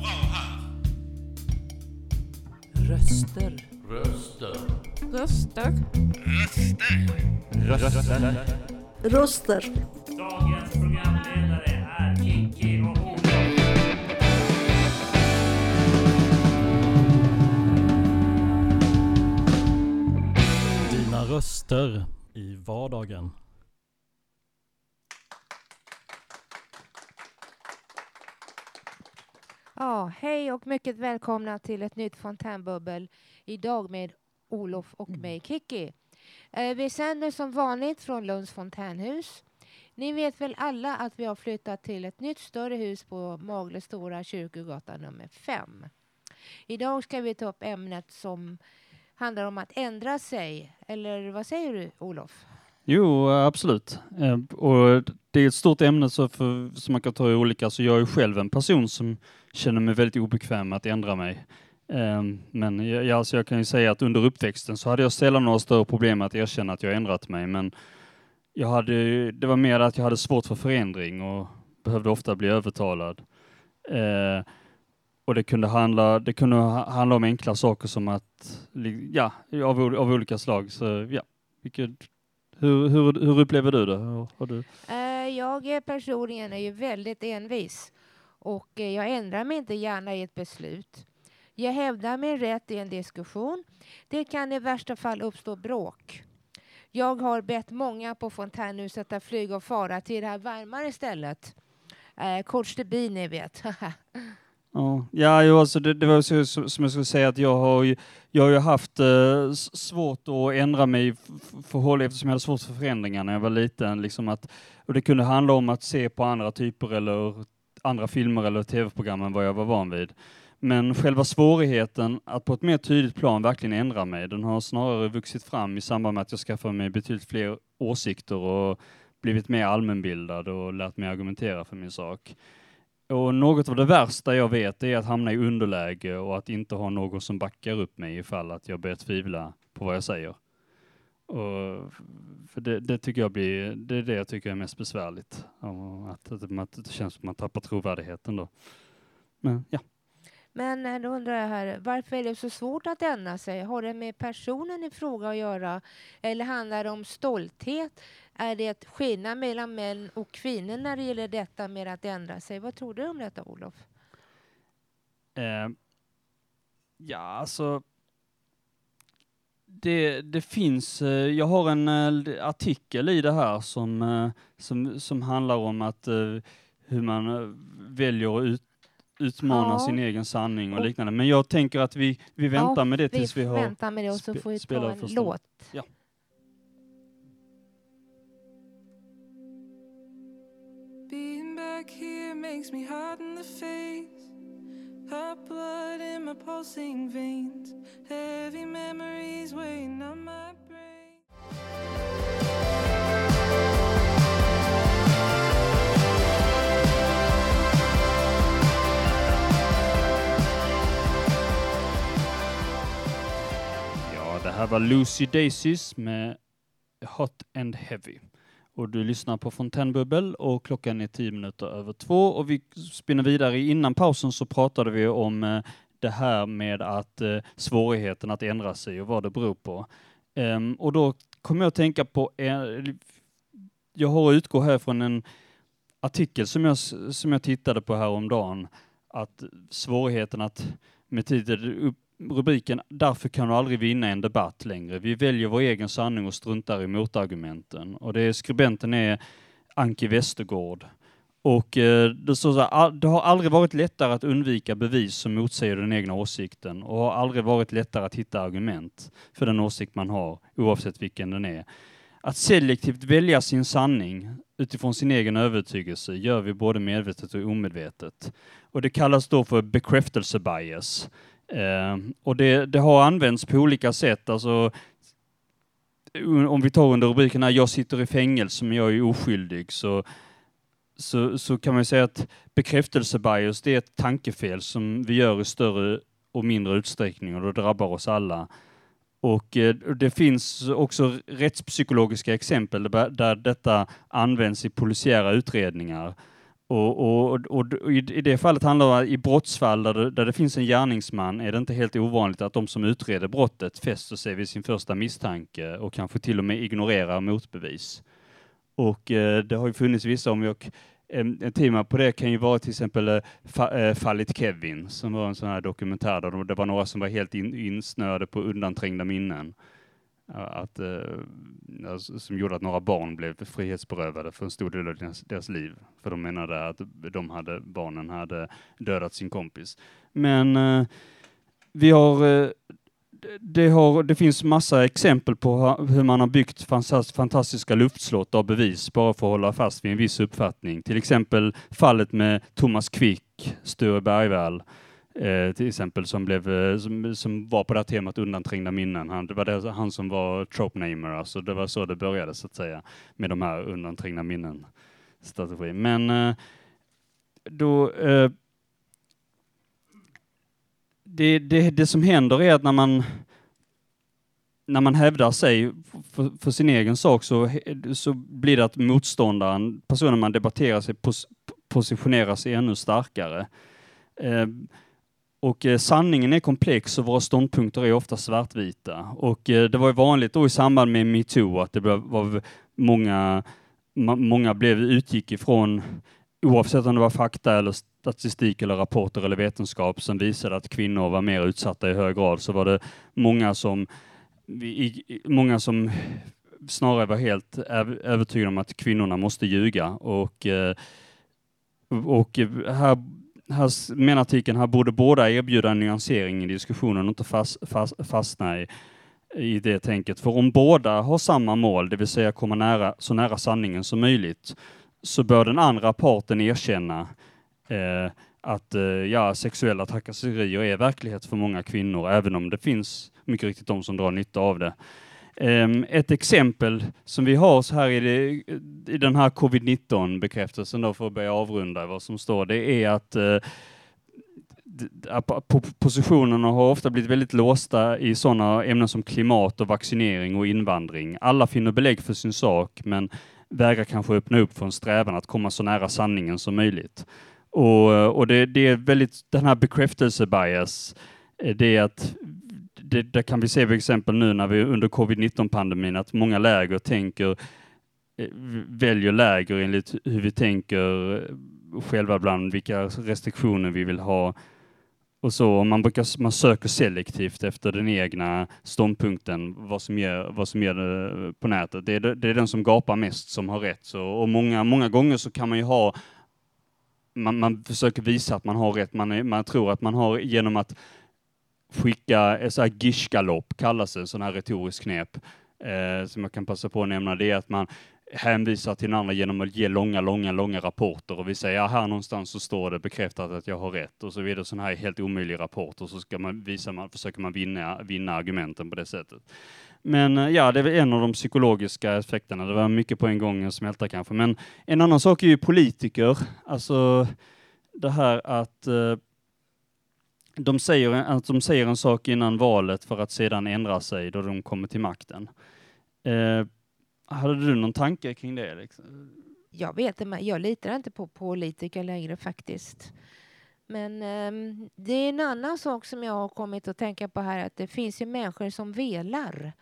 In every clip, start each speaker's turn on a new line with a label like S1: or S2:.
S1: bra här.
S2: Röster.
S3: Röster.
S4: Röster.
S5: Röster.
S2: Röster i vardagen.
S4: Ja, hej och mycket välkomna till ett nytt fontänbubbel. Idag med Olof och mig, Kiki. Eh, vi sänder som vanligt från Lunds fontänhus. Ni vet väl alla att vi har flyttat till ett nytt större hus på Magle Stora Kyrkogatan nummer 5. Idag ska vi ta upp ämnet som handlar om att ändra sig. Eller vad säger du, Olof?
S6: Jo, absolut. Eh, och det är ett stort ämne så för, som man kan ta i olika, så jag är själv en person som känner mig väldigt obekväm med att ändra mig. Eh, men jag, alltså jag kan ju säga att under uppväxten så hade jag sällan några större problem med att erkänna att jag ändrat mig, men jag hade, det var mer att jag hade svårt för förändring och behövde ofta bli övertalad. Eh, och det kunde handla, det kunde handla om enkla saker som att, ja, av, av olika slag. Så ja, vilket, hur, hur, hur upplever du det? Har, du?
S4: Eh, jag personligen är ju väldigt envis och eh, jag ändrar mig inte gärna i ett beslut. Jag hävdar min rätt i en diskussion. Det kan i värsta fall uppstå bråk. Jag har bett många på fontänhuset att flyga och fara till det här varmare stället. Eh, Kortsteby, ni vet.
S6: Ja, ja jo, alltså det, det var så, så, som jag skulle säga att jag har ju, jag har ju haft eh, svårt att ändra mig förhåll eftersom jag hade svårt för förändringar när jag var liten. Liksom att, och det kunde handla om att se på andra typer eller andra filmer eller tv-program än vad jag var van vid. Men själva svårigheten att på ett mer tydligt plan verkligen ändra mig, den har snarare vuxit fram i samband med att jag skaffade mig betydligt fler åsikter och blivit mer allmänbildad och lärt mig argumentera för min sak. Och något av det värsta jag vet är att hamna i underläge och att inte ha någon som backar upp mig ifall att jag börjar tvivla på vad jag säger. Och för det, det tycker jag blir, det är det jag tycker är mest besvärligt. Att, att, man- att det känns som att man tappar trovärdigheten då. Men ja.
S4: Men eh, då undrar jag här, varför är det så svårt att ändra sig? Har det med personen i fråga att göra? Eller handlar det om stolthet? Är det skillnad mellan män och kvinnor när det gäller detta med att ändra sig? Vad tror du om detta, Olof?
S6: Eh, ja, alltså. Det, det finns, eh, jag har en eh, artikel i det här som, eh, som, som handlar om att eh, hur man eh, väljer att ut, utmana
S4: Ja.
S6: sin egen sanning och
S4: Och-
S6: liknande. Men jag tänker att vi, vi väntar med det tills vi,
S4: vi
S6: har...
S4: väntar med det och så får vi ta en låt.
S6: Ja.
S7: Back here makes me hot in the face. Hot blood in my pulsing veins. Heavy memories weighing on my brain.
S6: Ja, det här var Lucy Daisies med Hot and Heavy. Och du lyssnar på Fontänbubbel och klockan är tio minuter över två och vi spinner vidare. Innan pausen så pratade vi om eh, det här med att eh, svårigheten att ändra sig och vad det beror på. Ehm, och då kommer jag att tänka på, eh, jag har att utgå här från en artikel som jag, som jag tittade på häromdagen, att svårigheten att med tiden upp rubriken “Därför kan du aldrig vinna en debatt längre. Vi väljer vår egen sanning och struntar i motargumenten”. Och det är, skribenten är Anki Westergård. Och eh, det står så här, det har aldrig varit lättare att undvika bevis som motsäger den egna åsikten och har aldrig varit lättare att hitta argument för den åsikt man har, oavsett vilken den är. Att selektivt välja sin sanning utifrån sin egen övertygelse gör vi både medvetet och omedvetet. Och det kallas då för bekräftelsebias. Eh, och det, det har använts på olika sätt. Alltså, om vi tar under rubriken här, jag sitter i fängelse men jag är oskyldig, så, så, så kan man säga att bekräftelsebias, det är ett tankefel som vi gör i större och mindre utsträckning och det drabbar oss alla. Och eh, det finns också rättspsykologiska exempel där, där detta används i polisiära utredningar. Och, och, och, och i i det fallet handlar det i brottsfall där det, där det finns en gärningsman är det inte helt ovanligt att de som utreder brottet fäster sig vid sin första misstanke och kanske till och med ignorerar motbevis. Och eh, det har ju funnits vissa, om jag en, en tema på det kan ju vara till exempel eh, fa, eh, Fallet Kevin, som var en sån här dokumentär där det var några som var helt in, insnöade på undanträngda minnen. Att, eh, alltså, som gjorde att några barn blev frihetsberövade för en stor del av deras, deras liv. För de menade att de hade, barnen hade dödat sin kompis. Men eh, vi har eh, det, har, det finns massa exempel på hur man har byggt fantastiska luftslott av bevis bara för att hålla fast vid en viss uppfattning. Till exempel fallet med Thomas Quick, Sture Bergvall, eh, till exempel, som, blev, eh, som, som var på det här temat undanträngda minnen. Han, det var det, han som var trope namer, alltså det var så det började så att säga, med de här undanträngda minnen strategi. Men eh, då eh, det, det, det som händer är att när man när man hävdar sig för, för sin egen sak så, så blir det att motståndaren, personen man debatterar sig, pos, positionerar sig ännu starkare. Eh, och eh, sanningen är komplex och våra ståndpunkter är ofta svartvita. Och eh, det var ju vanligt då i samband med metoo att det var många, ma- många blev, utgick ifrån oavsett om det var fakta eller statistik eller rapporter eller vetenskap som visade att kvinnor var mer utsatta i hög grad så var det många som, i- många som snarare var helt övertygade om att kvinnorna måste ljuga och, eh, och här, här menar artikeln, här borde båda erbjuda en nyansering i diskussionen och inte fast, fast, fastna i, i det tänket. För om båda har samma mål, det vill säga komma nära, så nära sanningen som möjligt, så bör den andra parten erkänna eh, att eh, ja, sexuella trakasserier är verklighet för många kvinnor, även om det finns mycket riktigt de som drar nytta av det. Ehm, ett exempel som vi har så här i, det, i den här covid-19 bekräftelsen då för att börja avrunda vad som står, det är att eh, positionerna har ofta blivit väldigt låsta i sådana ämnen som klimat och vaccinering och invandring. Alla finner belägg för sin sak, men vägrar kanske öppna upp för en strävan att komma så nära sanningen som möjligt. Och, och det, det är väldigt, den här bekräftelse-bias, eh, det är att det, det kan vi se till exempel nu när vi under covid-19-pandemin, att många läger tänker, eh, väljer läger enligt hur vi tänker eh, själva bland vilka restriktioner vi vill ha. Och så, man, brukar, man söker selektivt efter den egna ståndpunkten, vad som gör, vad som gör det eh, på nätet. Det är, det är den som gapar mest som har rätt. Så, och många, många gånger så kan man ju ha man, man försöker visa att man har rätt. Man, är, man tror att man har genom att skicka så här gishgalopp kallas det, sån här retorisk knep, eh, som jag kan passa på att nämna, det är att man hänvisar till den andra genom att ge långa, långa, långa rapporter och vi säger ja, här någonstans så står det bekräftat att jag har rätt och så vidare, Sådana här helt omöjlig rapport och så ska man visa, man försöker man vinna, vinna argumenten på det sättet. Men eh, ja, det är väl en av de psykologiska effekterna. Det var mycket på en gång att smälta kanske. Men en annan sak är ju politiker. Alltså det här att eh, de säger, att de säger en sak innan valet för att sedan ändra sig då de kommer till makten. Eh, hade du någon tanke kring det? Liksom?
S4: Jag vet inte, jag litar inte på politiker längre faktiskt. Men eh, det är en annan sak som jag har kommit att tänka på här, att det finns ju människor som velar.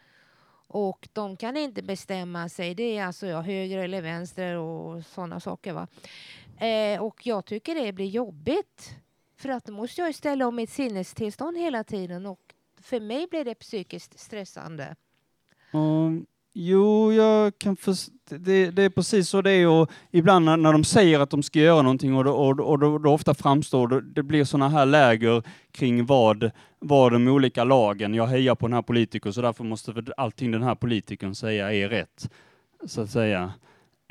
S4: Och de kan inte bestämma sig. Det är alltså ja, höger eller vänster och sådana saker. Va? Eh, och jag tycker det blir jobbigt. För att då måste jag ställa om mitt sinnestillstånd hela tiden. Och för mig blir det psykiskt stressande.
S6: Mm. jo, jag kan först- det, det är precis så det är och ibland när, när de säger att de ska göra någonting och, då- och, och då, då ofta framstår det, det blir sådana här läger kring vad, vad de olika lagen, jag hejar på den här politikern så därför måste allting den här politikern säga är rätt, så att säga.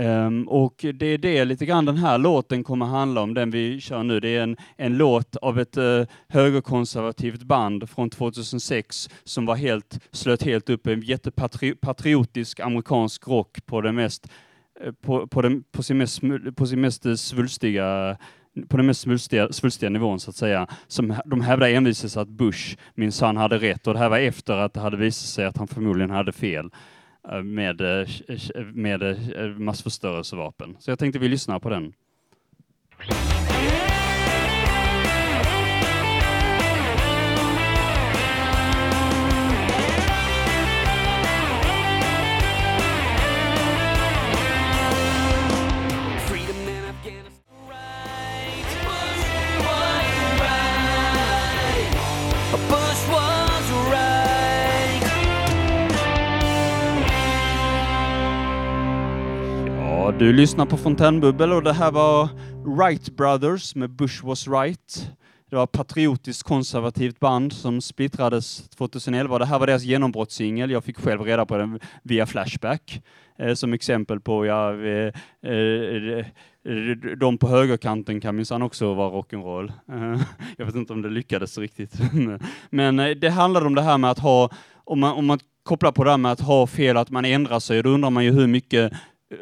S6: Um, och det är det lite grann den här låten kommer handla om, den vi kör nu. Det är en, en låt av ett uh, högerkonservativt band från 2006 som var helt, slöt helt upp en jättepatriotisk amerikansk rock på den mest eh, på, på, den, på, sin mest, på sin mest eh, svulstiga på den mest svulstiga, svulstiga nivån så att säga, som de hävdar envisas att Bush minsann hade rätt och det här var efter att det hade visat sig att han förmodligen hade fel Eh, med, eh, med eh, massförstörelsevapen. Så jag tänkte vi lyssnar på den. above. Du lyssnar på Fontänbubbel och det här var Wright Brothers med Bush was right. Det var ett patriotiskt konservativt band som splittrades 2011. Det här var deras genombrottssingel. Jag fick själv reda på den via Flashback eh, som exempel på, ja, eh, eh, de på högerkanten kan minsann också vara rock'n'roll. Eh, jag vet inte om det lyckades riktigt. Men eh, det handlade om det här med att ha, om man, om man kopplar på det här med att ha fel, att man ändrar sig, då undrar man ju hur mycket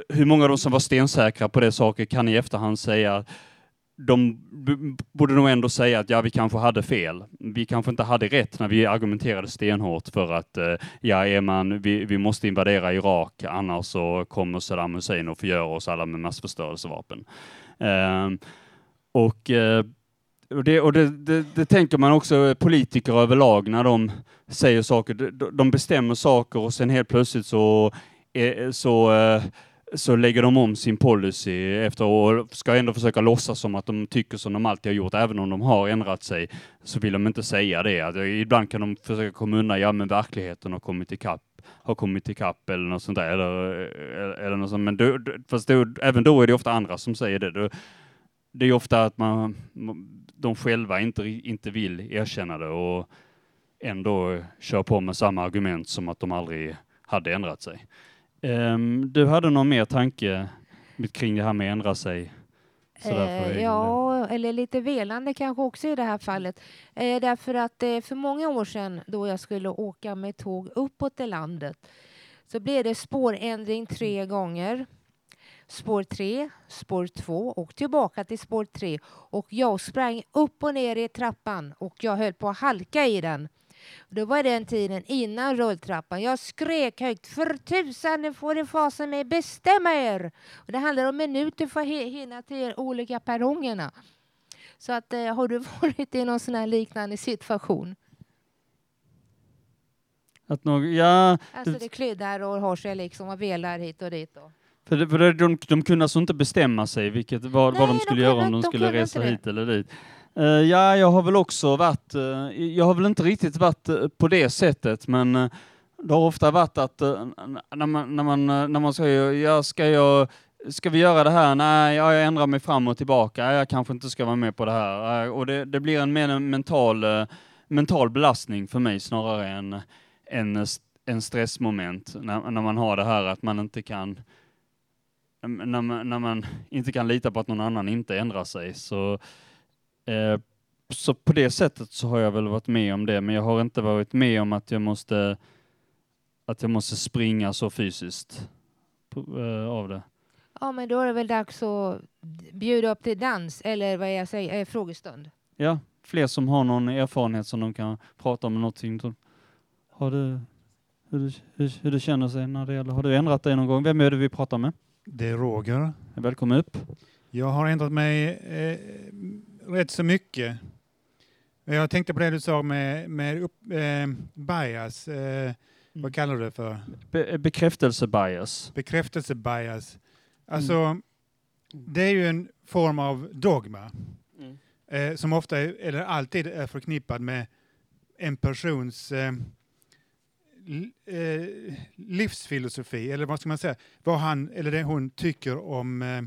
S6: hur många av de som var stensäkra på det saker kan i efterhand säga de borde nog ändå säga att ja, vi kanske hade fel. Vi kanske inte hade rätt när vi argumenterade stenhårt för att eh, ja, är man, vi, vi måste invadera Irak, annars så kommer Saddam Hussein och förgör oss alla med massförstörelsevapen. Eh, och eh, och, det, och det, det, det tänker man också eh, politiker överlag när de säger saker. De, de bestämmer saker och sen helt plötsligt så, eh, så eh, så lägger de om sin policy efter och ska ändå försöka låtsas som att de tycker som de alltid har gjort, även om de har ändrat sig, så vill de inte säga det. Att eh, ibland kan de försöka komma undan, ja men verkligheten har kommit ikapp, har kommit ikapp eller något sånt där, eller, eller, eller något sånt. Men då, fast då, även då är det ofta andra som säger det. Då, det är ofta att man, de själva inte, inte vill erkänna det och ändå kör på med samma argument som att de aldrig hade ändrat sig. Um, du hade någon mer tanke kring det här med att ändra sig?
S4: Eh, ja, eller lite velande kanske också i det här fallet. Eh, därför att eh, för många år sedan då jag skulle åka med tåg uppåt i landet så blev det spårändring tre gånger. Spår 3, spår 2 och tillbaka till spår 3. Och jag sprang upp och ner i trappan och jag höll på att halka i den. Då var den tiden innan rulltrappan. Jag skrek högt. För tusan, nu får det fasen med bestämma er! Och det handlar om minuter för att hi- hinna till de olika perrongerna. Så att, eh, har du varit i någon sån här liknande situation?
S6: Att någon, ja,
S4: Alltså
S6: Det-
S4: kryddar och har sig liksom och velar hit och dit. Och.
S6: för, det, för de, de kunde alltså inte bestämma sig vilket, vad, vad
S4: Nej,
S6: de
S4: de
S6: skulle
S4: kunde
S6: göra om de
S4: de
S6: skulle resa hit eller dit. Eh, ja, jag har väl också varit, eh, jag har väl inte riktigt varit eh, på det sättet, men det har ofta varit att när man, när man, när man säger, ja, ska jag Ska vi göra det här? Nej, ja, jag ändrar mig fram och tillbaka. Jag kanske inte ska vara med på det här. Och det, det blir en mer mental, mental belastning för mig snarare än en, en stressmoment när, när man har det här att man inte kan när man, när man inte kan lita på att någon annan inte ändrar sig. Så, så på det sättet så har jag väl varit med om det, men jag har inte varit med om att jag måste att jag måste springa så fysiskt eh, av det.
S4: Ja, men då är det väl dags att bjuda upp till dans eller vad jag säger, eh, frågestund.
S6: Ja, fler som har någon erfarenhet som de kan prata om någonting. Har du hur, du hur, hur du känner sig när det gäller, har du ändrat dig någon gång? Vem är det vi pratar med?
S8: Det är Roger.
S6: Välkommen upp.
S8: Jag har ändrat mig eh, rätt så mycket. Jag tänkte på det du sa med, med upp, eh, bias. Eh, vad kallar du det för?
S6: Be bekräftelsebias.
S8: Bekräftelsebias. Alltså, det är ju en form av dogma
S6: Mm.
S8: eh, som ofta, är, eller alltid är förknippad med en persons eh, eh, livsfilosofi, eller vad ska man säga, vad han eller det hon tycker om, eh,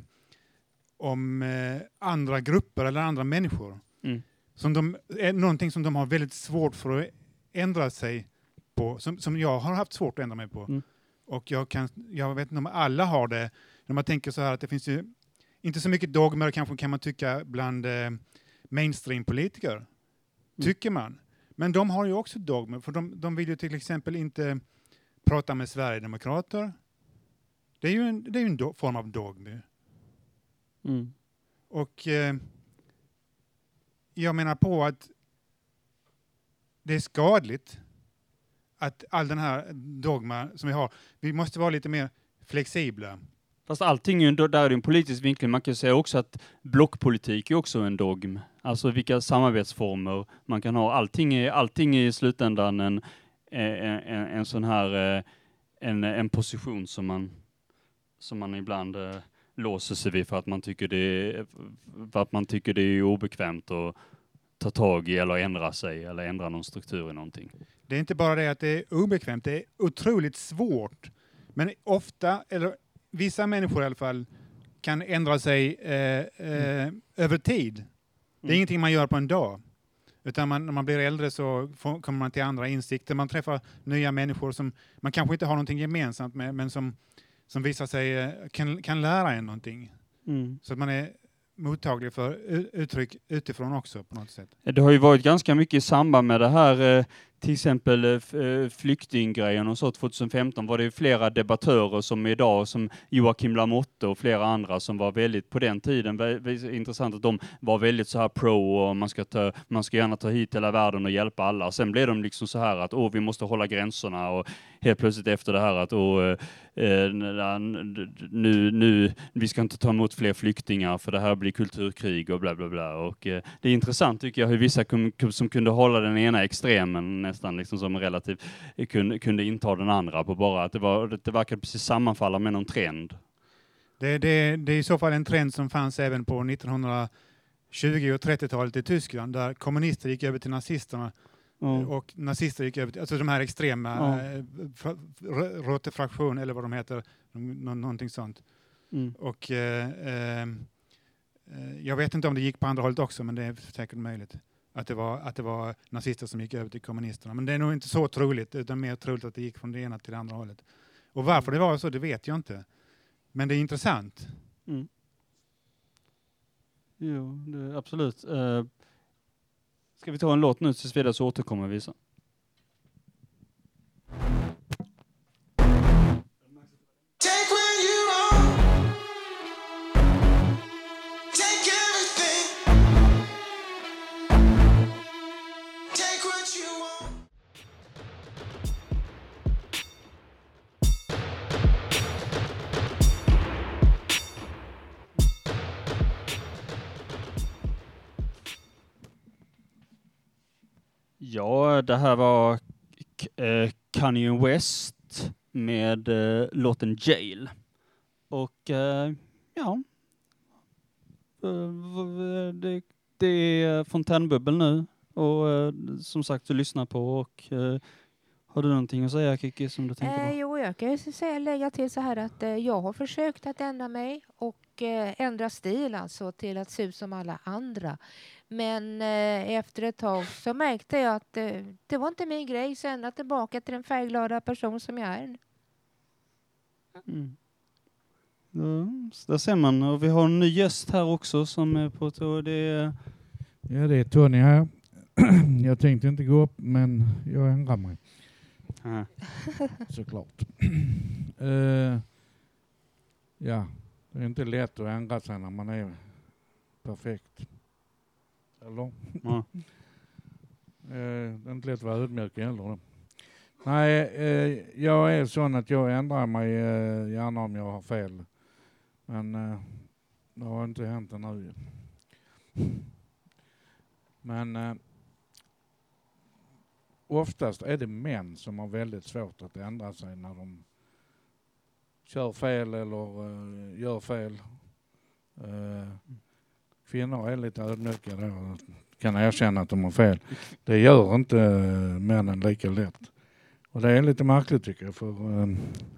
S8: om eh, andra grupper eller andra människor.
S6: Mm.
S8: Som de, är någonting som de har väldigt svårt för att ändra sig på, som, som jag har haft svårt att ändra mig på.
S6: Mm.
S8: Och jag, kan, jag vet inte om alla har det, när man tänker så här att det finns ju inte så mycket dogmer kanske kan man tycka bland eh, mainstream-politiker. Tycker man. Men de har ju också dogmer, för de, de vill ju till exempel inte prata med Sverigedemokrater. Det är ju en, det är en do, form av dogm.
S6: Mm.
S8: Och eh, jag menar på att det är skadligt att all den här dogma som vi har, vi måste vara lite mer flexibla.
S6: Fast allting är ju, där är en politisk vinkling. Man kan säga också att blockpolitik är också en dogm. Alltså vilka samarbetsformer man kan ha. Allting är, allting är i slutändan en, en, en, en sån här, eh, en, en position som man, som man ibland eh, låser sig vid för att man tycker det är, för att man tycker det är obekvämt att ta tag i eller ändra sig eller ändra någon struktur i någonting.
S8: Det är inte bara det att det är obekvämt, det är otroligt svårt. Men ofta, eller vissa människor i alla fall, kan ändra sig eh, eh, över tid. Det är
S6: Mm.
S8: ingenting man gör på en dag. Utan man, när man blir äldre så får, kommer man till andra insikter. Man träffar nya människor som man kanske inte har någonting gemensamt med, men som, som visar sig kan, kan lära en någonting.
S6: Mm.
S8: Så att man är mottaglig för uttryck utifrån också på något sätt.
S6: Det har ju varit ganska mycket i samband med det här, eh, till exempel eh, eh, flyktinggrejen och så 2015 var det ju flera debattörer som idag, som Joakim Lamotte och flera andra som var väldigt, på den tiden, intressant att de var väldigt så här pro och man ska, ta, man ska gärna ta hit hela världen och hjälpa alla. Sen blev de liksom så här att åh, vi måste hålla gränserna och helt plötsligt efter det här att åh, eh, nu, nu, vi ska inte ta emot fler flyktingar för det här blir kulturkrig och bla bla bla. Och, det är intressant tycker jag hur vissa som kunde hålla den ena extremen nästan liksom som relativt eh, kunde, kunde inta den andra på bara att det, var, det verkade precis sammanfalla med någon trend.
S8: Det, det, det är i så fall en trend som fanns även på 1920 och 30-talet i Tyskland där kommunister gick över till nazisterna och nazister gick över till, alltså de här extrema,
S6: Ja.
S8: eh, fra- r- Rote Fraktion eller vad de heter, nå- någonting sånt.
S6: Mm.
S8: Och eh, ehm, eh, jag vet inte om det gick på andra hållet också, men det är säkert möjligt. Att det, var, att det var nazister som gick över till kommunisterna. Men det är nog inte så troligt, utan mer troligt att det gick från det ena till det andra hållet. Och varför det var så, det vet jag inte. Men det är intressant.
S6: Mm. Jo, det, absolut. Uh, ska vi ta en låt nu tills vidare så återkommer vi sen. Ja, det här var eh, Kanye West med eh, låten Jail. Och eh, ja, det, det är fontänbubbel nu och eh, som sagt du lyssnar på och eh, har du någonting att säga Kiki som du
S4: tänker
S6: på?
S4: Eh, jo, jag kan ju säga, lägga till så här att jag har försökt att ändra mig och ändra stil alltså till att se ut som alla andra. Men eh, efter ett tag så märkte jag att eh, det var inte min grej, så jag ändrade tillbaka till den färgglada person som jag är.
S6: Mm. Så där ser man och vi har en ny gäst här också som är på tå. Det är
S9: Ja, det är Tony här. Jag tänkte inte gå upp, men jag ändrar mig
S6: Ja.
S9: såklart. Eh, ja, det är inte lätt att ändra sig när man är perfekt. Eller? Eh, det är inte lätt att vara ödmjuk heller. Nej, eh, jag är sån att jag ändrar mig eh, gärna om jag har fel. Men eh, det har inte hänt ännu. Men oftast är det män som har väldigt svårt att ändra sig när de kör fel eller gör fel. Eh, kvinnor är lite ödmjuka då och kan erkänna att de har fel. Det gör inte eh, männen lika lätt. Och det är lite märkligt tycker jag. För, eh,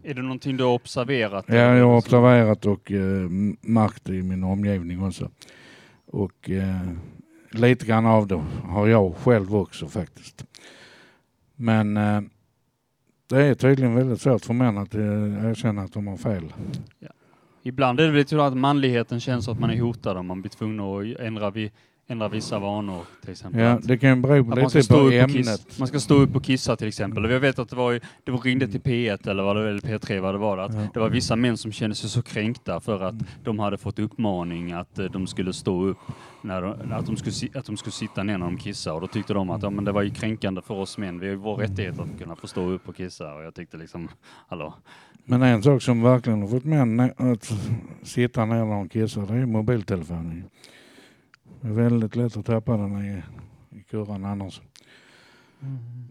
S6: Är det någonting du har observerat?
S9: Ja, jag har observerat och eh, märkt i min omgivning också. Och eh, lite grann av det har jag själv också faktiskt. Men eh, det är tydligen väldigt svårt för män att eh, erkänna att de har fel.
S6: Ibland är det väl så att manligheten känns att man är hotad om man blir tvungen att ändra vid ändra vissa vanor till exempel.
S9: Ja, det kan bero
S6: man
S9: lite
S6: ska, stå
S9: på ämnet.
S6: kiss, man ska stå upp och kissa till exempel. Jag vet att det var, ju- det var ringde till P1 eller, vad det, eller P3 vad det var. Att
S9: Ja.
S6: Det var vissa män som kände sig så kränkta för att de hade fått uppmaning att eh, de skulle stå upp, när de, att, de skulle, att de skulle sitta ner när de kissade. Och då tyckte de att ja, men det var ju kränkande för oss män. Vi har ju vår rättighet att kunna få stå upp och kissa. Och jag tyckte liksom, hallå.
S9: Men en sak som verkligen har fått män att sitta ner när de kissar, det är mobiltelefonen. Det är väldigt lätt att tappa den i, i kurran annars.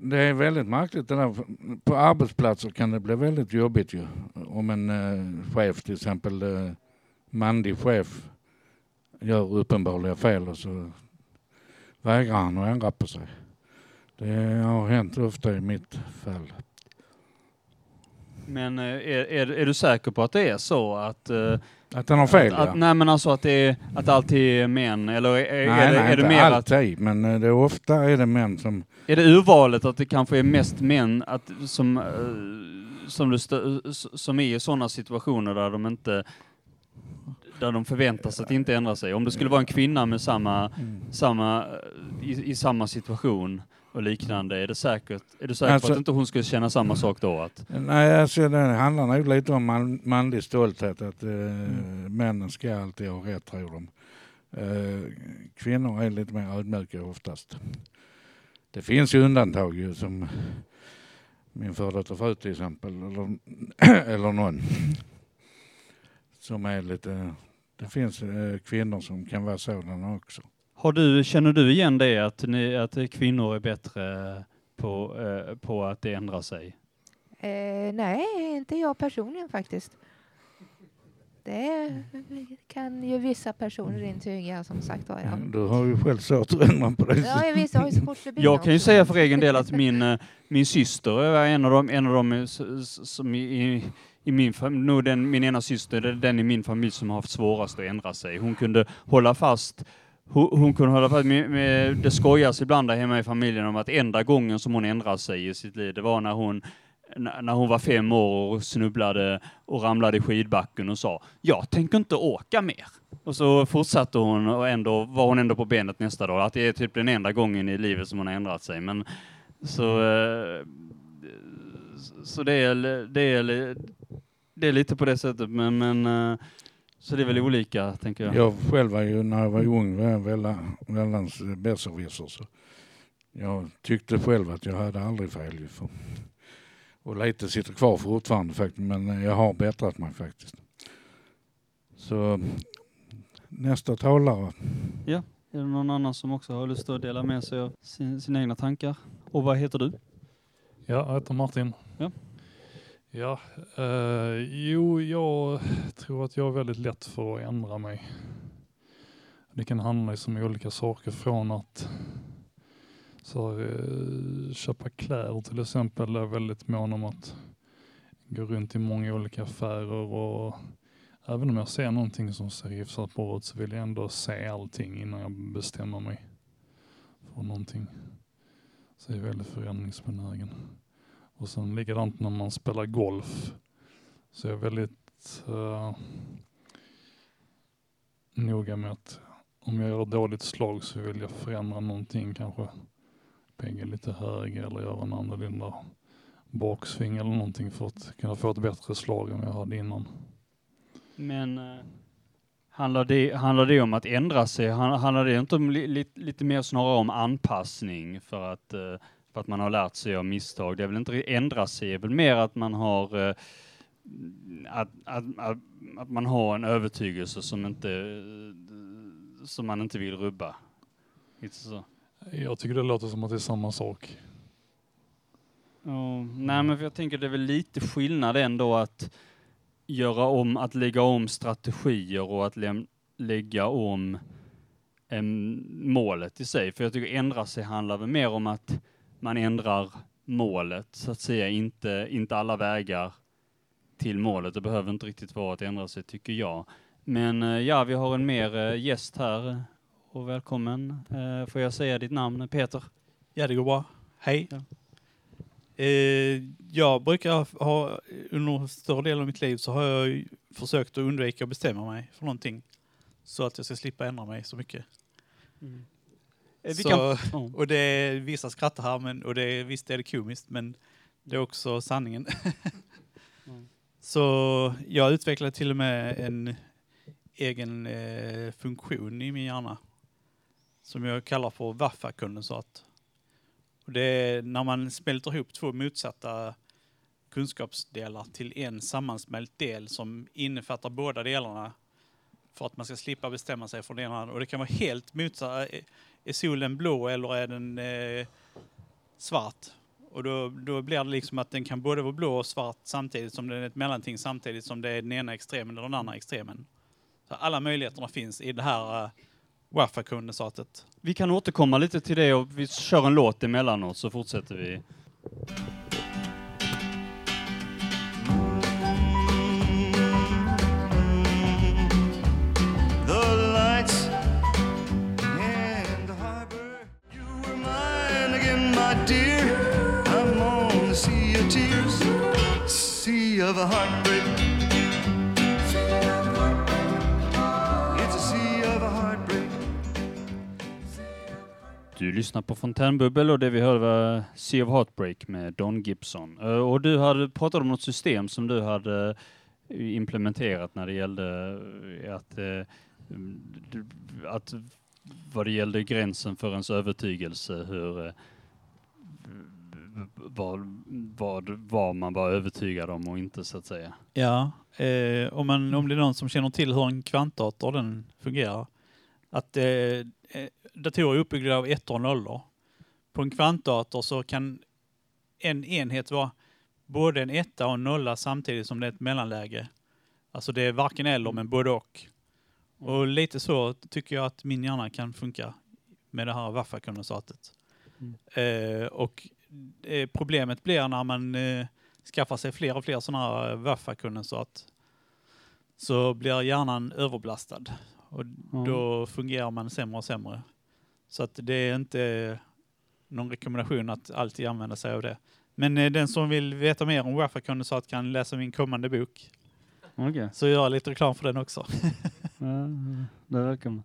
S9: Det är väldigt märkligt det där. På arbetsplatser kan det bli väldigt jobbigt ju. Om en eh, chef till exempel, eh, manlig chef, gör uppenbarliga fel och så vägrar han att ändra på sig. Det har hänt ofta i mitt fall.
S6: Men eh, är, är, är du säker på att det är så att... eh,
S9: Att den har fel,
S6: att,
S9: ja.
S6: att, Nej men alltså att det är, att alltid är män, eller är,
S9: nej,
S6: är, det,
S9: nej,
S6: är det mer att...
S9: alltid, men eh, det är ofta är det män som...
S6: Är det urvalet att det kanske är mest män att, som, eh, som, det stö, som är i sådana situationer där de inte där de förväntar sig att inte ändra sig. Om det skulle vara en kvinna med samma, samma eh, i, i samma situation och liknande, är det säkert, är du säker på
S9: Alltså-
S6: att inte hon skulle känna samma sak då? Att,
S9: Nej, alltså det handlar nog lite om man, manlig stolthet, att eh, männen ska alltid ha rätt, tror de. Eh, kvinnor är lite mer ödmjuka oftast. Det finns ju undantag ju, som min före detta fru till exempel, eller, eller någon. Som är lite... Det finns eh, kvinnor som kan vara sådana också.
S6: Har du, känner du igen det att, ni, att kvinnor är bättre på, eh, på att ändra sig?
S4: Eh, nej, inte jag personligen faktiskt. Det kan ju vissa personer intyga som sagt var. Ja.
S9: Du har ju själv svårt att ändra på det.
S4: Ja, jag visst, jag har
S6: kan ju säga för egen del att min, eh, min syster är en av dem, en av dem som i, i, i min familj, nog den, min ena syster, det är den i min familj som har haft svårast att ändra sig. Hon kunde hålla fast hon, hon kunde hålla fast med, med, det skojas ibland där hemma i familjen om att enda gången som hon ändrade sig i sitt liv, det var när hon när hon var fem år och snubblade och ramlade i skidbacken och sa jag tänker inte åka mer. Och så fortsatte hon och ändå var hon ändå på benet nästa dag. Att det är typ den enda gången i livet som hon har ändrat sig. Men så, eh, så det, är, det, är, det är lite på det sättet. Men, men eh, så det är väl olika, tänker jag.
S9: Jag själv var ju, när jag var ung, var jag väldans besserwisser. Så jag tyckte själv att jag hade aldrig fel. ju För, och lite sitter kvar fortfarande faktiskt, men jag har bättrat mig faktiskt. Så nästa talare.
S6: Ja, är det någon annan som också har lust att dela med sig av sin, sina egna tankar? Och vad heter du?
S10: Ja, jag heter Martin.
S6: Ja.
S10: Eh, jo, jag tror att jag är väldigt lätt för att ändra mig. Det kan handla liksom om olika saker från att så, här, eh, köpa kläder till exempel. Jag är väldigt mån om att gå runt i många olika affärer och även om jag ser någonting som ser hyfsat bra ut så vill jag ändå se allting innan jag bestämmer mig för någonting. Så jag är väldigt förändringsbenägen. Och sen likadant när man spelar golf så är jag väldigt uh, noga med att om jag gör ett dåligt slag så vill jag förändra någonting, kanske pegga lite högre eller göra en annorlunda baksving eller någonting för att kunna få ett bättre slag än jag hade innan.
S6: Men uh, handlar, det, handlar det om att ändra sig? Handlar det inte om li, li, lite mer snarare om anpassning för att, uh, för att man har lärt sig av misstag? Det är väl inte ändra sig, det är väl mer att man har eh, att, att, att, att man har en övertygelse som inte som man inte vill rubba. Lite så.
S10: Jag tycker det låter som att det är samma sak.
S6: Ja, nej men för jag tänker det är väl lite skillnad ändå att göra om, att lägga om strategier och att lägga om målet i sig. För jag tycker ändra sig handlar väl mer om att man ändrar målet, så att säga, inte, inte alla vägar till målet. Det behöver inte riktigt vara att ändra sig, tycker jag. Men eh, ja, vi har en mer eh, gäst här. Och välkommen. Eh, Får jag säga ditt namn, Peter?
S11: Ja, det går bra. Hej.
S6: Ja.
S11: Eh, jag brukar ha, under större delen av mitt liv så har jag försökt att undvika att bestämma mig för någonting. Så att jag ska slippa ändra mig så mycket.
S6: Eh, vi
S11: Så,
S6: kan- ja.
S11: Och det är vissa skrattar här, men, och det är, visst är det komiskt, men det är också sanningen. Så jag utvecklade till och med en egen eh, funktion i min hjärna som jag kallar för Waffa-kondensat. Och det är när man smälter ihop två motsatta kunskapsdelar till en sammansmält del som innefattar båda delarna för att man ska slippa bestämma sig för det ena. Och det kan vara helt motsatt. Är- solen blå eller är den eh, svart? Och då, då blir det liksom att den kan både vara blå och svart samtidigt som den är ett mellanting samtidigt som det är den ena extremen eller den andra extremen. Så alla möjligheterna finns i det här eh, Waffa-kondensatet.
S6: Vi kan återkomma lite till det och vi kör en låt emellanåt så fortsätter vi.
S12: Sea of a heartbreak. It's a sea of heartbreak.
S6: Du lyssnar på Fontänbubbel och det vi hörde var Sea of Heartbreak med Don Gibson. Eh, och du hade pratat om något system som du hade eh, implementerat när det gällde eh, att, att vad det gällde gränsen för ens övertygelse, hur vad, vad, vad man var övertygad om och inte så att säga.
S11: Ja, eh, om, man, om det är någon som känner till hur en kvantdator den fungerar. Att eh, eh, datorer är uppbyggda av ettor och nollor. På en kvantdator så kan en enhet vara både en etta och en nolla samtidigt som det är ett mellanläge. Alltså det är varken eller men både och. Och lite så tycker jag att min hjärna kan funka med det här Waffa-kondensatet. Eh, och problemet blir när man eh, skaffar sig fler och fler sådana här Waffa-kondensat så blir hjärnan överbelastad och då fungerar man sämre och sämre. Så att det är inte någon rekommendation att alltid använda sig av det. Men eh, den som vill veta mer om Waffa-kondensat kan läsa min kommande bok.
S6: Okej.
S11: Så gör lite reklam för den också.
S6: Ja, det verkar man.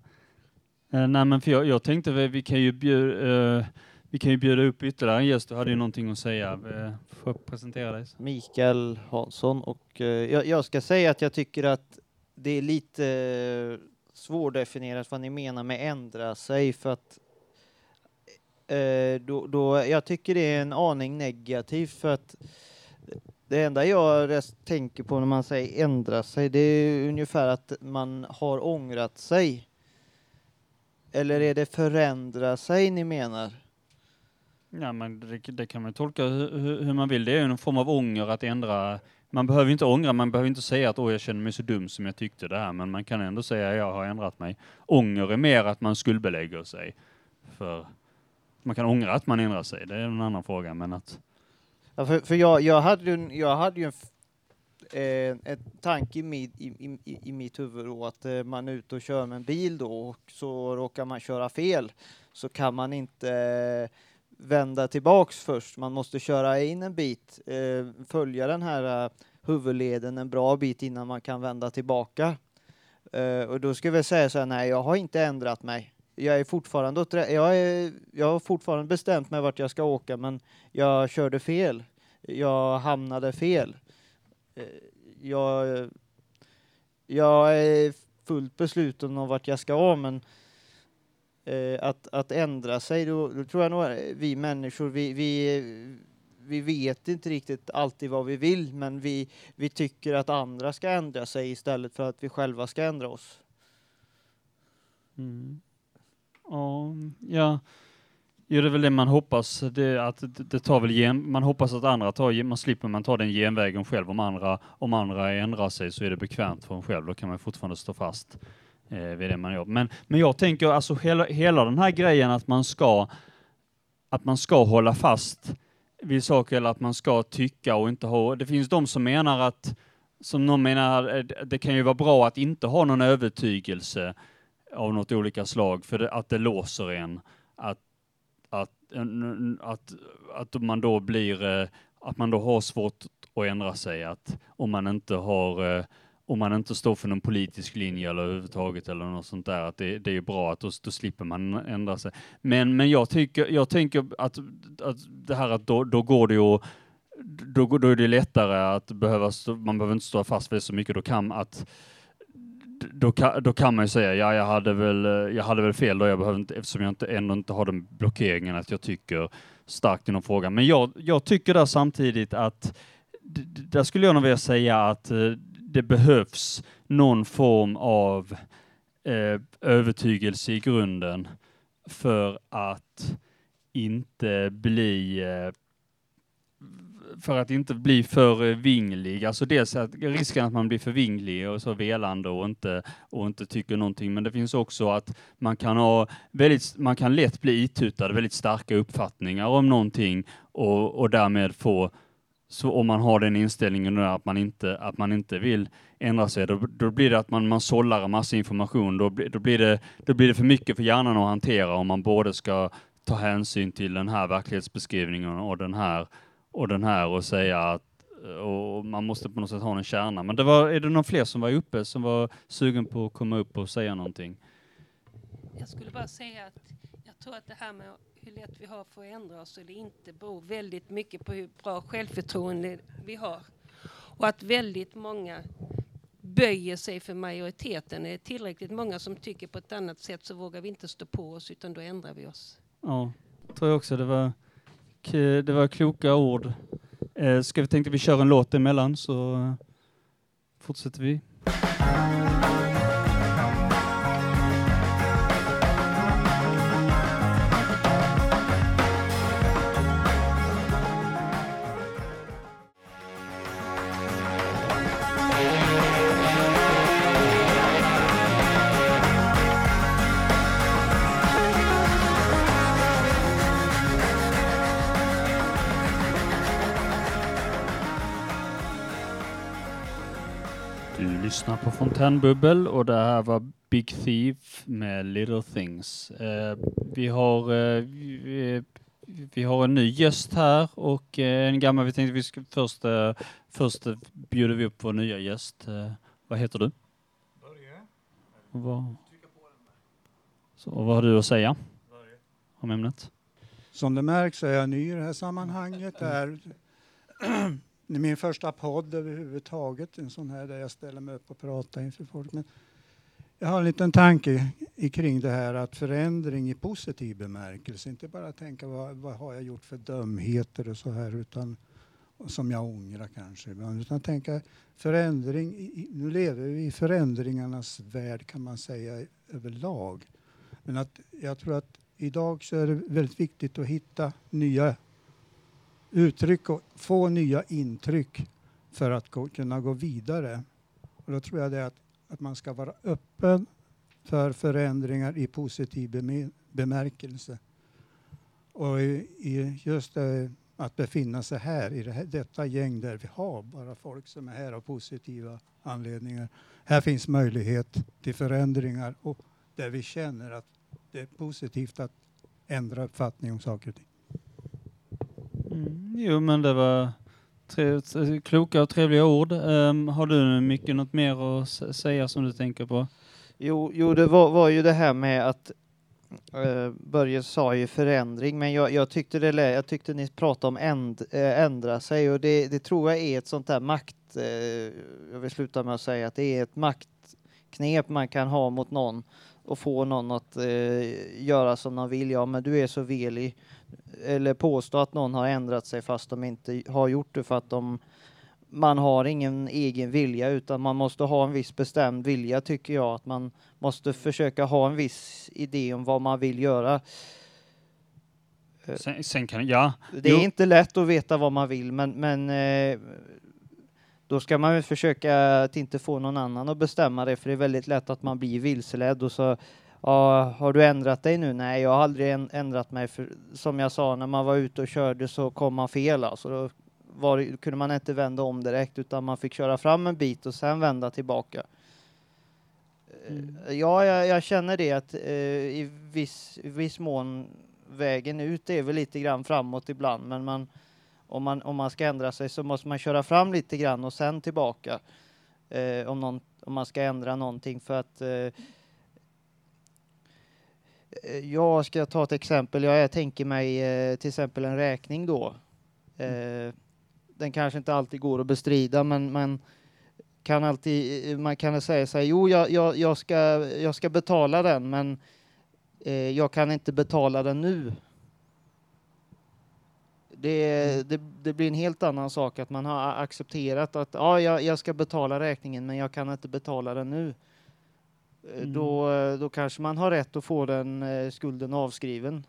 S6: Eh, nej men för jag, jag tänkte vi, vi kan ju bjuda, eh, vi kan ju bjuda upp ytterligare en gäst. Du hade ju någonting att säga. Eh, får presentera dig?
S13: Mikael Hansson och eh, jag, jag ska säga att jag tycker att det är lite eh, svårdefinierat vad ni menar med ändra sig för att då, då, jag tycker det är en aning negativt för att det enda jag tänker på när man säger ändra sig det är ungefär att man har ångrat sig. Eller är det förändra sig ni menar?
S6: Ja men det, det kan man tolka hur, hur- man vill. Det är ju en form av ånger att ändra. Man behöver inte ångra, man behöver inte säga att åh jag känner mig så dum som jag tyckte det här, men man kan ändå säga jag har ändrat mig. Ånger är mer att man skuldbelägger sig. För man kan ångra att man ändrar sig, det är en annan fråga, men att
S13: Ja, för, för jag, jag hade ju en, jag hade ju en, eh, en tanke i, mitt- i, i, i mitt huvud då att eh, man är ute och kör med en bil då och så råkar man köra fel så kan man inte eh, vända tillbaks först. Man måste köra in en bit, eh, följa den här eh, huvudleden en bra bit innan man kan vända tillbaka. Eh, och då skulle jag säga så här, nej jag har inte ändrat mig. Jag är fortfarande åt, jag, är, jag har fortfarande bestämt mig vart jag ska åka men jag körde fel. Jag hamnade fel. Eh, Jag, jag är fullt besluten om vart jag ska men eh, Eh, att, att ändra sig, då, då tror jag nog eh, vi människor, vi, vi, vi vet inte riktigt alltid vad vi vill men vi, vi tycker att andra ska ändra sig istället för att vi själva ska ändra oss.
S6: Mm. Ja, ja. Jo, det är väl det man hoppas. Det, att det, tar väl gen, man hoppas att andra tar, man slipper man ta den genvägen själv. Om andra, om andra ändrar sig så är det bekvämt för en själv. Då kan man fortfarande stå fast Eh, vid det man gör. Men, men jag tänker alltså hela, hela den här grejen att man ska, att man ska hålla fast vid saker eller att man ska tycka och inte ha. Det finns de som menar att, som någon menar, eh, det kan ju vara bra att inte ha någon övertygelse av något olika slag för det, att det låser en. Att, att, att, att man då blir, eh, att man då har svårt att ändra sig. Att om man inte har, eh, om man inte står för någon politisk linje eller överhuvudtaget eller något sånt där, att det, det är bra att då, då slipper man ändra sig. Men, men jag, tycker, jag tänker att, att det här att då, då går det ju att då, då är det lättare att behöva, stå, man behöver inte stå fast vid det så mycket, då kan att då kan, då kan man ju säga, ja jag hade väl, jag hade väl fel då, jag behöver inte, eftersom jag inte, ändå inte har den blockeringen att jag tycker starkt i någon fråga. Men jag, jag tycker där samtidigt att, där skulle jag nog vilja säga att eh, det behövs någon form av eh, övertygelse i grunden för att inte bli eh, för att inte bli för vinglig. Alltså dels att risken att man blir för vinglig och så velande och inte, och inte tycker någonting. Men det finns också att man kan ha väldigt, man kan lätt bli itutad väldigt starka uppfattningar om någonting och, och därmed få så om man har den inställningen nu att man inte, att man inte vill ändra sig, då, då blir det att man, man sållar en massa information. Då, blir- då, blir det, då blir det för mycket för hjärnan att hantera om man både ska ta hänsyn till den här verklighetsbeskrivningen och den här och den här och säga att och man måste på något sätt ha en kärna. Men det var, är det någon fler som var uppe som var sugen på att komma upp och säga någonting?
S14: Jag skulle bara säga att tror att det här med hur lätt vi har för att ändra oss eller inte beror väldigt mycket på hur bra självförtroende vi har. Och att väldigt många böjer sig för majoriteten. Är det tillräckligt många som tycker på ett annat sätt så vågar vi inte stå på oss utan då ändrar vi oss.
S6: Ja, tror jag också. Det var, det var kloka ord. Eh, ska vi tänkte vi kör en låt emellan så fortsätter vi. Du lyssnar på Fontänbubbel och det här var Big Thief med Little Things. Eh, vi, har, eh, vi, vi har en ny gäst här och eh, en gammal. Vi tänkte vi ska först, eh, först bjuder vi upp vår nya gäst. Eh, vad heter du? Och vad, så, och vad har du att säga om ämnet?
S15: Som det märks är jag ny i det här sammanhanget. Är min första podd överhuvudtaget, en sån här där jag ställer mig upp och pratar inför folk. Men jag har en liten tanke kring det här att förändring i positiv bemärkelse, inte bara tänka vad, vad har jag gjort för dumheter och så här, utan som jag ångrar kanske ibland, utan tänka förändring, i- nu lever vi i förändringarnas värld kan man säga överlag. Men att jag tror att idag så är det väldigt viktigt att hitta nya uttryck och få nya intryck för att gå, kunna gå vidare. Och då tror jag det att, att man ska vara öppen för förändringar i positiv bemärkelse. Och i, i just det, att befinna sig här i det här, detta gäng där vi har bara folk som är här av positiva anledningar. Här finns möjlighet till förändringar och där vi känner att det är positivt att ändra uppfattning om saker och ting.
S6: Jo, men det var tre, kloka och trevliga ord. Um, har du mycket något mer att säga som du tänker på?
S13: Jo, jo det var, var ju det här med att uh, Börje sa ju förändring, men jag, jag, tyckte det, jag tyckte ni pratade om änd, eh, ändra sig och det, det tror jag är ett sånt där makt... eh, jag vill sluta med att säga att det är ett maktknep man kan ha mot någon och få någon att eh, göra som de vill. Ja, men du är så velig. Eller påstå att någon har ändrat sig fast de inte har gjort det för att de man har ingen egen vilja utan man måste ha en viss bestämd vilja tycker jag. Att man måste försöka ha en viss idé om vad man vill göra.
S6: Sen, sen kan, ja.
S13: Det är
S6: Jo.
S13: inte lätt att veta vad man vill men, men eh, då ska man väl försöka att inte få någon annan att bestämma det för det är väldigt lätt att man blir vilseledd och så Ja, har du ändrat dig nu? Nej, jag har aldrig än- ändrat mig. För, som jag sa, när man var ute och körde så kom man fel. Alltså, då var, kunde man inte vända om direkt utan man fick köra fram en bit och sen vända tillbaka. Eh, Ja, jag, jag känner det att eh, i viss, viss mån vägen ut är väl lite grann framåt ibland, men man, om, man, om man ska ändra sig så måste man köra fram lite grann och sen tillbaka. eh, om, någon, om man ska ändra någonting för att eh, eh jag ska ta ett exempel. Jag, tänker mig eh, till exempel en räkning då. Eh, den kanske inte alltid går att bestrida men eh, man kan alltid man kan säga så här, jo jag, jag, jag, ska, jag ska betala den men jag kan inte betala den nu. Det, det, det blir en helt annan sak att man har accepterat att ja, jag, jag ska betala räkningen men jag kan inte betala den nu. Eh,
S6: Mm.
S13: Då, då kanske man har rätt att få den eh, skulden avskriven.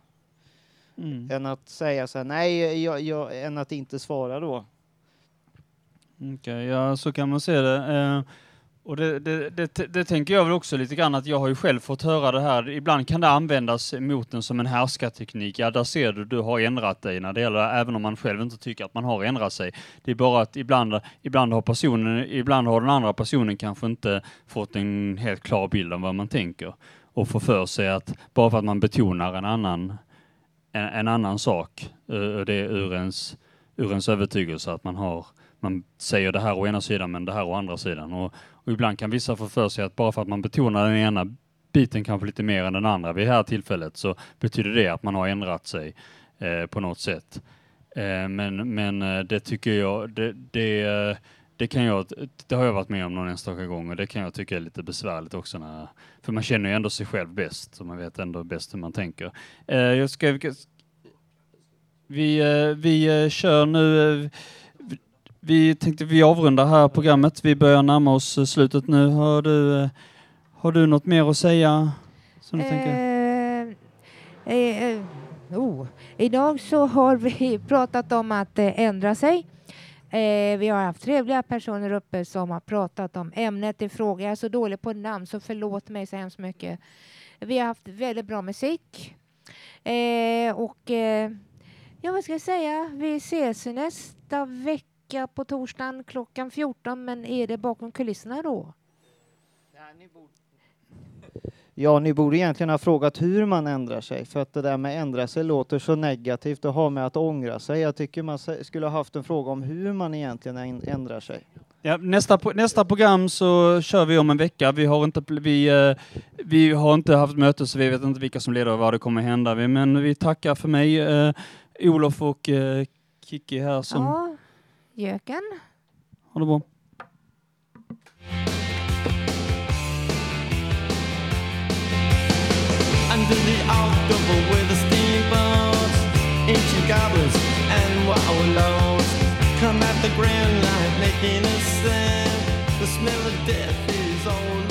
S6: Mm.
S13: Än att säga så här, nej, jag, jag, än att inte svara då.
S6: Okej, ja så kan man se det. Eh, och det, det, det, det tänker jag väl också lite grann att jag har ju själv fått höra det här. Ibland kan det användas mot en som en härskarteknik. Ja, där ser du, du har ändrat dig när det gäller, även om man själv inte tycker att man har ändrat sig. Det är bara att ibland, ibland har personen, ibland har den andra personen kanske inte fått en helt klar bild av vad man tänker och får för sig att bara för att man betonar en annan, en, en annan sak, eh, det är ur ens, ur ens övertygelse att man har man säger det här å ena sidan men det här å andra sidan. Och, och ibland kan vissa få för sig att bara för att man betonar den ena biten kanske lite mer än den andra vid det här tillfället så betyder det att man har ändrat sig eh, på något sätt. Eh, men, men eh, det tycker jag, det, det, det kan jag, det har jag varit med om någon enstaka gång och det kan jag tycka är lite besvärligt också när, för man känner ju ändå sig själv bäst så man vet ändå bäst hur man tänker. Eh, jag ska, vi, eh, vi eh, kör nu, eh, vi tänkte vi avrundar här programmet. Vi börjar närma oss eh, slutet nu. Har du, eh, har du något mer att säga? Som du?
S4: Eh, tänker? eh, oh. Idag så har vi pratat om att ändra sig. Eh, vi har haft trevliga personer uppe som har pratat om ämnet i fråga. Jag är så dålig på namn så förlåt mig så hemskt mycket. Vi har haft väldigt bra musik. Eh, och eh, ja, vad ska jag säga? Vi ses nästa vecka på torsdagen klockan 14. Men är det bakom kulisserna då?
S13: Ja, ni borde egentligen ha frågat hur man ändrar sig, för att det där med ändra sig låter så negativt och har med att ångra sig. Jag tycker man skulle ha haft en fråga om hur man egentligen änd- ändrar sig.
S6: Ja, nästa, nästa program så kör vi om en vecka. Vi har inte, vi, eh, vi har inte haft möte så vi vet inte vilka som leder och vad det kommer hända. Vi- Men vi tackar för mig, eh, Olof och eh, Kiki här som
S4: Ja, Jöken.
S6: har det bra.
S16: Under the October with the steamboats, ancient goblins and wallows come at the grand line making a sound. The smell of death is all